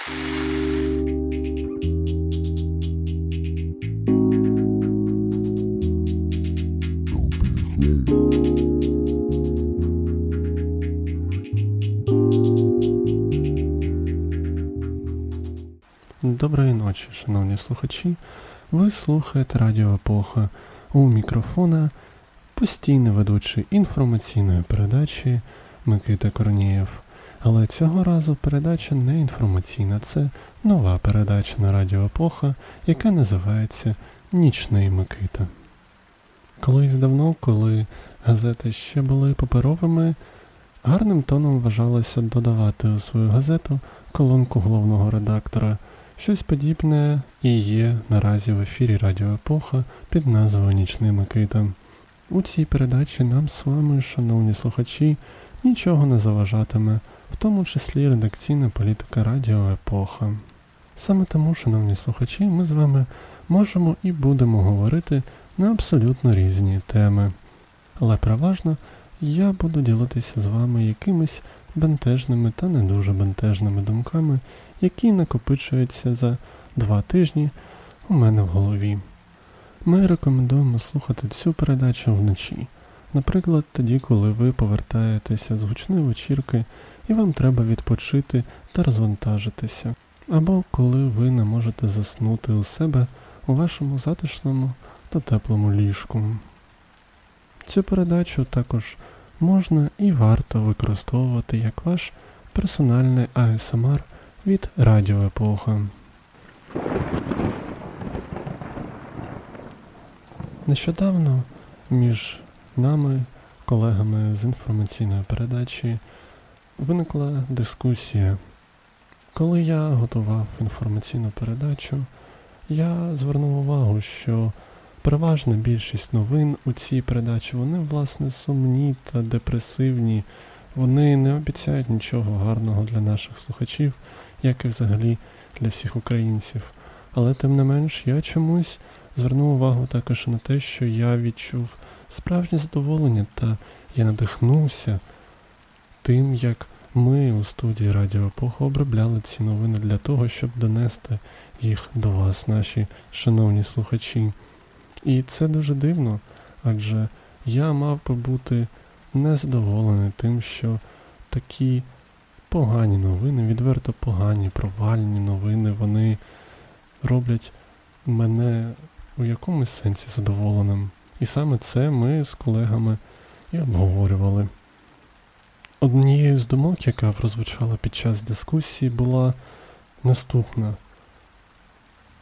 Доброї ночі, шановні слухачі. Ви слухаєте Радіо Епоха у мікрофона постійний ведучий інформаційної передачі Микита Корнієв. Але цього разу передача не інформаційна, це нова передача на Радіо Епоха, яка називається Нічний Микита. Колись давно, коли газети ще були паперовими, гарним тоном вважалося додавати у свою газету колонку головного редактора. Щось подібне і є наразі в ефірі Радіо Епоха під назвою Нічний Микита. У цій передачі нам з вами, шановні слухачі, нічого не заважатиме, в тому числі редакційна політика Радіо Епоха. Саме тому, шановні слухачі, ми з вами можемо і будемо говорити на абсолютно різні теми. Але переважно я буду ділитися з вами якимись бентежними та не дуже бентежними думками, які накопичуються за два тижні у мене в голові. Ми рекомендуємо слухати цю передачу вночі, наприклад, тоді, коли ви повертаєтеся з гучної вечірки і вам треба відпочити та розвантажитися, або коли ви не можете заснути у себе у вашому затишному та теплому ліжку. Цю передачу також можна і варто використовувати як ваш персональний АСМР від Радіо Епоха. Нещодавно між нами, колегами з інформаційної передачі, виникла дискусія. Коли я готував інформаційну передачу, я звернув увагу, що переважна більшість новин у цій передачі, вони, власне, сумні та депресивні, вони не обіцяють нічого гарного для наших слухачів, як і взагалі для всіх українців. Але тим не менш я чомусь звернув увагу також на те, що я відчув справжнє задоволення та я надихнувся тим, як ми у студії Радіо Епоха обробляли ці новини для того, щоб донести їх до вас, наші шановні слухачі. І це дуже дивно, адже я мав би бути незадоволений тим, що такі погані новини, відверто погані, провальні новини, вони роблять мене у якомусь сенсі задоволеним. І саме це ми з колегами і обговорювали. Однією з думок, яка прозвучала під час дискусії, була наступна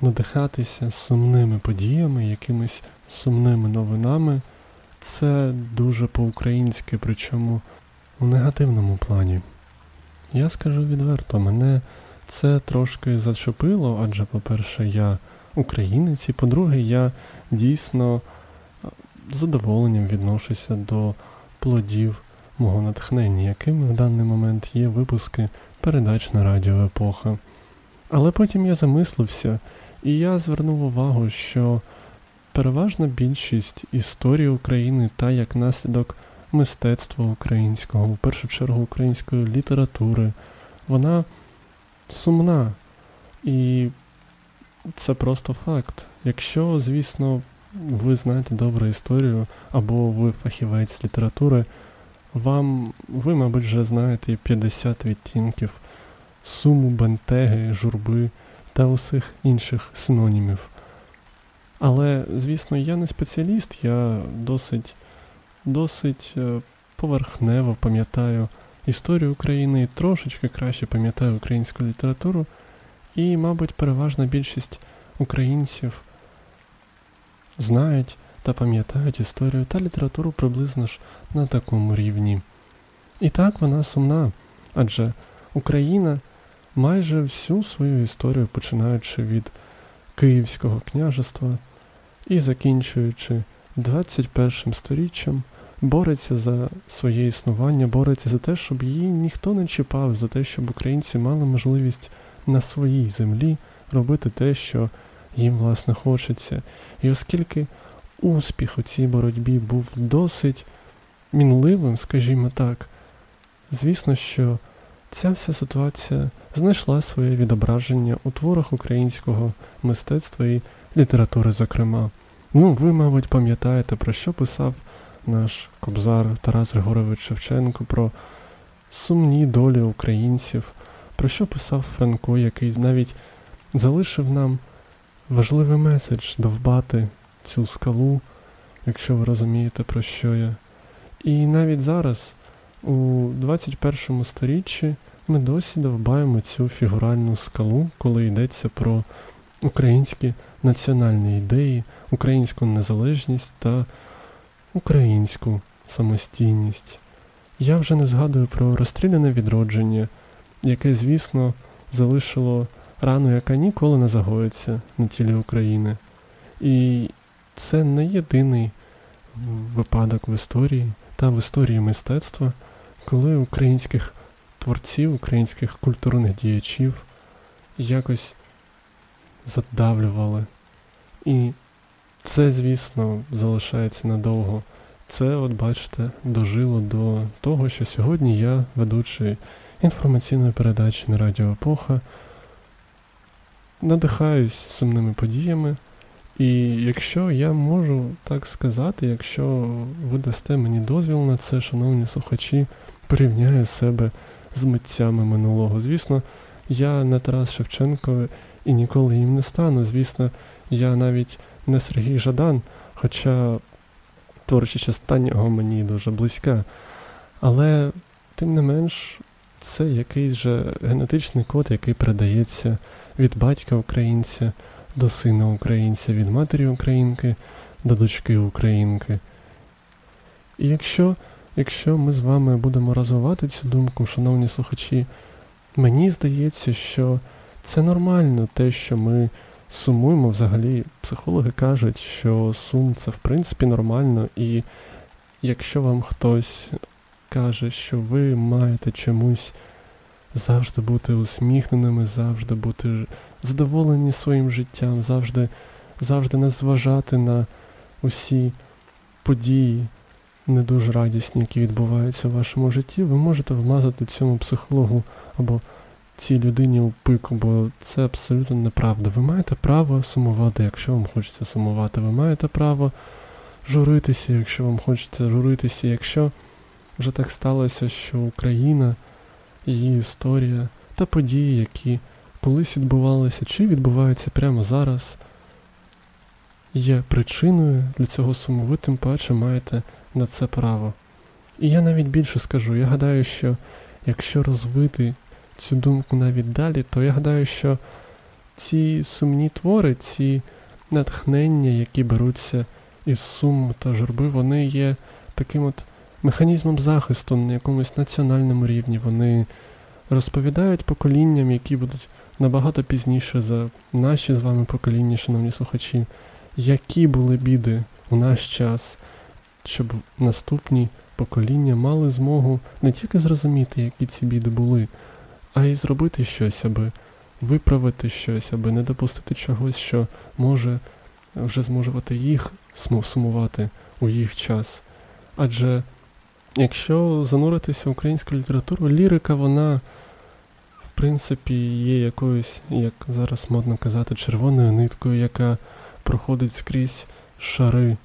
надихатися сумними подіями, якимись сумними новинами. Це дуже по-українськи, причому у негативному плані. Я скажу відверто, мене це трошки зачепило, адже, по-перше, я українець, і по-друге, я дійсно задоволенням відношуся до плодів мого натхнення, якими в даний момент є випуски передач на Радіо Епоха. Але потім я замислився, і я звернув увагу, що переважна більшість історії України та як наслідок мистецтва українського, в першу чергу української літератури, вона сумна. І це просто факт. Якщо, звісно, ви знаєте добру історію, або ви фахівець літератури, вам, ви, мабуть, вже знаєте 50 відтінків суму, бентеги, журби та усіх інших синонімів. Але, звісно, я не спеціаліст, я досить досить е, поверхнево пам'ятаю історію України і трошечки краще пам'ятаю українську літературу, і, мабуть, переважна більшість українців знають та пам'ятають історію та літературу приблизно ж на такому рівні. І так вона сумна, адже Україна майже всю свою історію, починаючи від Київського княжества і закінчуючи 21 сторіччям, бореться за своє існування, бореться за те, щоб її ніхто не чіпав, за те, щоб українці мали можливість на своїй землі робити те, що їм власне хочеться. І оскільки успіх у цій боротьбі був досить мінливим, скажімо так, звісно, що ця вся ситуація знайшла своє відображення у творах українського мистецтва і літератури, зокрема. Ну, ви, мабуть, пам'ятаєте, про що писав наш кобзар Тарас Григорович Шевченко, про сумні долі українців, про що писав Франко, який навіть залишив нам важливий меседж довбати цю скалу, якщо ви розумієте, про що я. І навіть зараз, у 21 сторіччі, ми досі довбаємо цю фігуральну скалу, коли йдеться про українські національні ідеї, українську незалежність та українську самостійність. Я вже не згадую про розстріляне відродження, яке, звісно, залишило рану, яка ніколи не загоїться на тілі України. І це не єдиний випадок в історії та в історії мистецтва, коли українських творців, українських культурних діячів якось задавлювали. І це, звісно, залишається надовго. Це, от бачите, дожило до того, що сьогодні я, ведучий інформаційної передачі на Радіо Епоха, надихаюсь сумними подіями. І якщо я можу так сказати, якщо ви дасте мені дозвіл на це, шановні слухачі, порівняю себе з митцями минулого. Звісно, я не Тарас Шевченко і ніколи їм не стану. Звісно, я навіть не Сергій Жадан, хоча творчість останнього мені дуже близька. Але, тим не менш, це якийсь же генетичний код, який передається від батька українця до сина українця, від матері українки до дочки українки. І якщо якщо ми з вами будемо розвивати цю думку, шановні слухачі, мені здається, що це нормально те, що ми сумуємо. Взагалі, психологи кажуть, що сум це в принципі нормально, і якщо вам хтось каже, що ви маєте чомусь завжди бути усміхненими, завжди бути задоволені своїм життям, завжди, завжди не зважати на усі події. Не дуже радісні, які відбуваються в вашому житті, ви можете вмазати цьому психологу або цій людині у пику, бо це абсолютно неправда. Ви маєте право сумувати, якщо вам хочеться сумувати. Ви маєте право журитися, якщо вам хочеться журитися. Якщо вже так сталося, що Україна, її історія та події, які колись відбувалися чи відбуваються прямо зараз, є причиною для цього суму, ви тим паче маєте на це право. І я навіть більше скажу, я гадаю, що якщо розвити цю думку навіть далі, то я гадаю, що ці сумні твори, ці натхнення, які беруться із суму та журби, вони є таким от механізмом захисту на якомусь національному рівні. Вони розповідають поколінням, які будуть набагато пізніше за наші з вами покоління, шановні слухачі, які були біди у наш час, щоб наступні покоління мали змогу не тільки зрозуміти, які ці біди були а й зробити щось, аби виправити щось, аби не допустити чогось, що може вже зможувати їх сумувати у їх час. Адже якщо зануритися в українську літературу, лірика, вона, принципі, є якоюсь, як зараз модно казати, червоною ниткою, яка проходить скрізь шари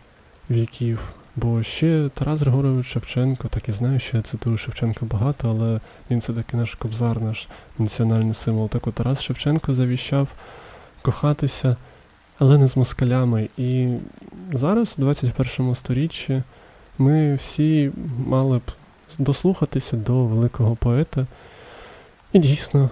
віків. Бо ще Тарас Григорович Шевченко, так і знаю, що я цитую Шевченка багато, але він це таки наш кобзар, наш національний символ. Так от Тарас Шевченко завіщав кохатися, але не з москалями. І зараз, у 21 сторіччі, ми всі мали б дослухатися до великого поета і дійсно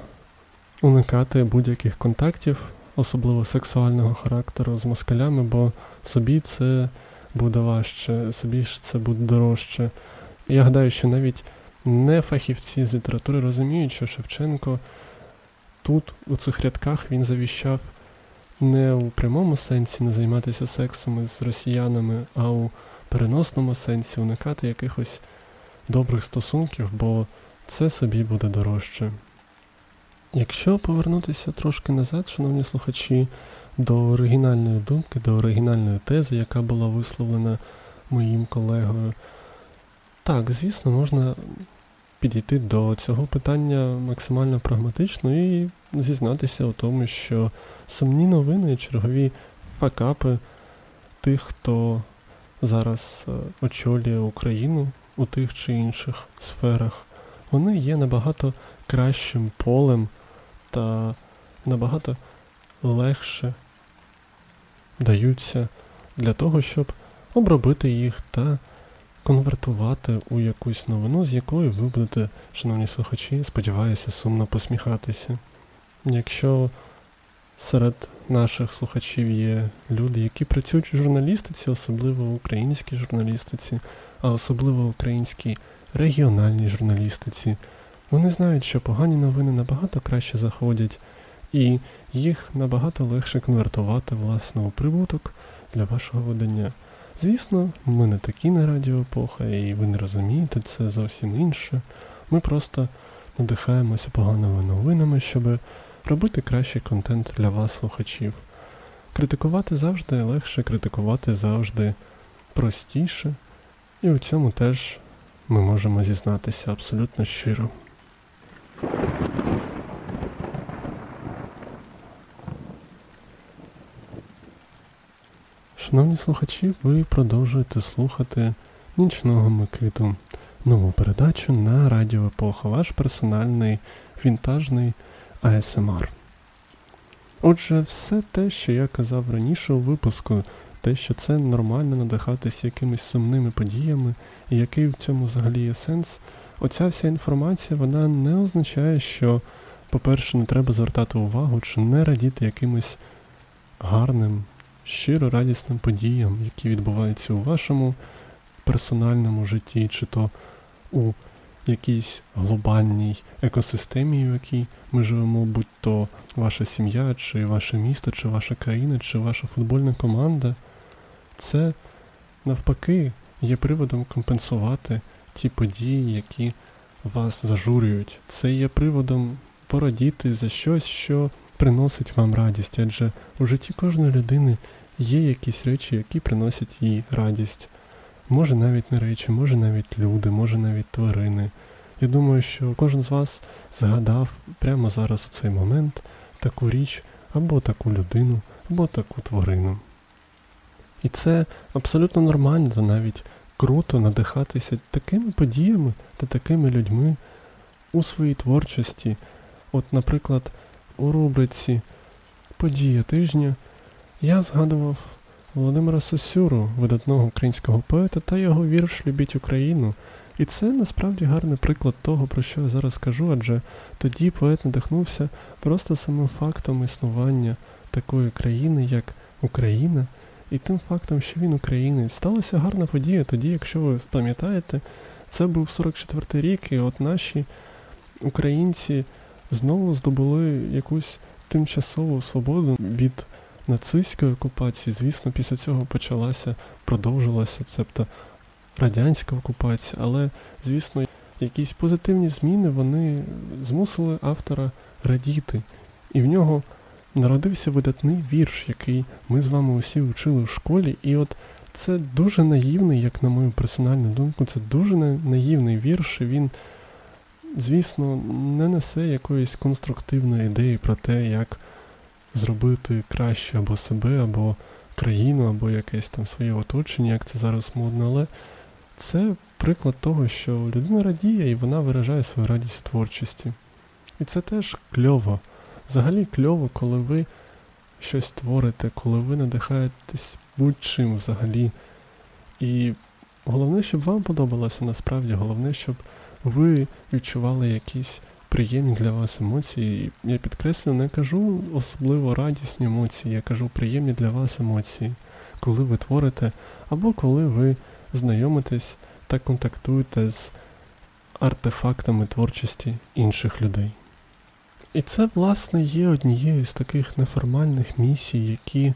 уникати будь-яких контактів, особливо сексуального характеру з москалями, бо собі це буде важче, собі ж це буде дорожче. Я гадаю, що навіть не фахівці з літератури розуміють, що Шевченко тут, у цих рядках, він завіщав не у прямому сенсі не займатися сексом з росіянами, а у переносному сенсі уникати якихось добрих стосунків, бо це собі буде дорожче. Якщо повернутися трошки назад, шановні слухачі, до оригінальної думки, до оригінальної тези, яка була висловлена моїм колегою. Так, звісно, можна підійти до цього питання максимально прагматично і зізнатися у тому, що сумні новини, чергові факапи тих, хто зараз е, очолює Україну у тих чи інших сферах, вони є набагато кращим полем та набагато легше даються для того, щоб обробити їх та конвертувати у якусь новину, з якою ви будете, шановні слухачі, сподіваюся, сумно посміхатися. Якщо серед наших слухачів є люди, які працюють у журналістиці, особливо в українській журналістиці, а особливо в українській регіональній журналістиці, вони знають, що погані новини набагато краще заходять, і їх набагато легше конвертувати власне у прибуток для вашого видання. Звісно, ми не такі на Радіо Епоха, і ви не розумієте, це зовсім інше. Ми просто надихаємося поганими новинами, щоб робити кращий контент для вас, слухачів. Критикувати завжди легше, критикувати завжди простіше, і у цьому теж ми можемо зізнатися абсолютно щиро. Шановні слухачі, ви продовжуєте слухати Нічного Микиту, нову передачу на Радіо Епоха, ваш персональний вінтажний АСМР. Отже, все те, що я казав раніше у випуску, те, що це нормально надихатися якимись сумними подіями, і який в цьому взагалі є сенс, оця вся інформація вона не означає, що, по-перше, не треба звертати увагу чи не радіти якимось гарним щиро радісним подіям, які відбуваються у вашому персональному житті, чи то у якійсь глобальній екосистемі, в якій ми живемо, будь то ваша сім'я, чи ваше місто, чи ваша країна, чи ваша футбольна команда, це навпаки є приводом компенсувати ті події, які вас зажурюють. Це є приводом порадіти за щось, що приносить вам радість, адже у житті кожної людини є якісь речі, які приносять їй радість. Може навіть не речі, може навіть люди, може навіть тварини. Я думаю, що кожен з вас згадав прямо зараз у цей момент таку річ, або таку людину, або таку тварину. І це абсолютно нормально навіть круто надихатися такими подіями та такими людьми у своїй творчості. От, наприклад, у рубриці Подія тижня я згадував Володимира Сосюру, видатного українського поета, та його вірш Любіть Україну. І це насправді гарний приклад того, про що я зараз кажу, адже тоді поет надихнувся просто самим фактом існування такої країни, як Україна, і тим фактом, що він українець. Сталася гарна подія тоді, якщо ви пам'ятаєте, це був 44-й рік, і от наші українці знову здобули якусь тимчасову свободу від нацистської окупації, звісно, після цього почалася, продовжилася, цебто радянська окупація, але, звісно, якісь позитивні зміни вони змусили автора радіти. І в нього народився видатний вірш, який ми з вами усі вчили в школі. І от це дуже наївний, як на мою персональну думку, це дуже наївний вірш. Він, звісно, не несе якоїсь конструктивної ідеї про те, як зробити краще або себе, або країну, або якесь там своє оточення, як це зараз модно, але це приклад того, що людина радіє і вона виражає свою радість у творчості. І це теж кльово. Взагалі кльово, коли ви щось творите, коли ви надихаєтесь будь-чим взагалі. І головне, щоб вам подобалося насправді, головне, щоб ви відчували якісь приємні для вас емоції. Я підкреслю, не кажу особливо радісні емоції, я кажу приємні для вас емоції, коли ви творите, або коли ви знайомитесь та контактуєте з артефактами творчості інших людей. І це, власне, є однією з таких неформальних місій, які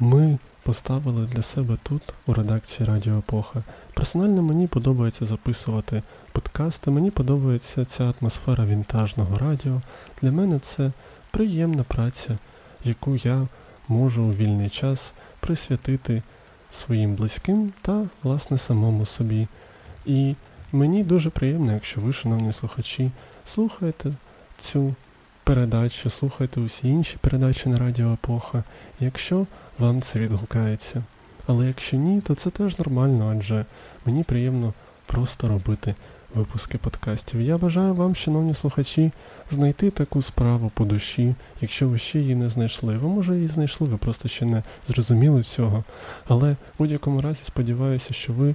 ми поставили для себе тут, у редакції Радіо Епоха. Персонально мені подобається записувати подкасти, мені подобається ця атмосфера вінтажного радіо. Для мене це приємна праця, яку я можу у вільний час присвятити своїм близьким та, власне, самому собі. І Мені дуже приємно, якщо ви, шановні слухачі, слухаєте цю передачу, слухаєте усі інші передачі на Радіо Епоха, якщо вам це відгукається. Але якщо ні, то це теж нормально, адже мені приємно просто робити випуски подкастів. Я бажаю вам, шановні слухачі, знайти таку справу по душі, якщо ви ще її не знайшли. Ви, може, її знайшли, ви просто ще не зрозуміли цього. Але в будь-якому разі сподіваюся, що ви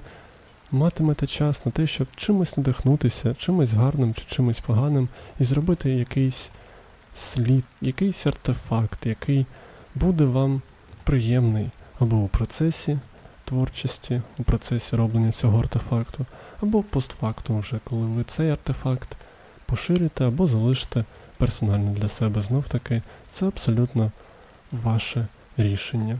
матимете час на те, щоб чимось надихнутися, чимось гарним чи чимось поганим, і зробити якийсь слід, якийсь артефакт, який буде вам приємний або у процесі творчості, у процесі роблення цього артефакту, або постфактум вже, коли ви цей артефакт поширите або залишите персонально для себе. Знов таки, це абсолютно ваше рішення.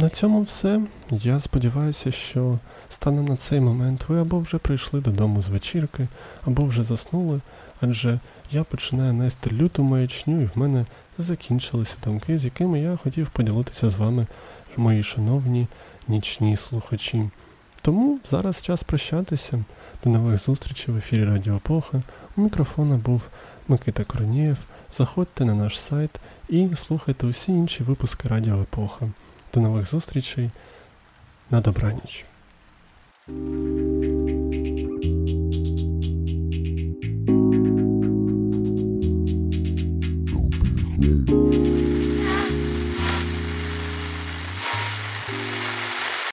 На цьому все. Я сподіваюся, що станом на цей момент ви або вже прийшли додому з вечірки, або вже заснули, адже я починаю нести люту маячню, і в мене закінчилися думки, з якими я хотів поділитися з вами, мої шановні нічні слухачі. Тому зараз час прощатися. До нових зустрічей в ефірі Радіо Епоха. У мікрофона був Микита Корнієв. Заходьте на наш сайт і слухайте усі інші випуски Радіо Епоха. До нових зустрічей. На добраніч.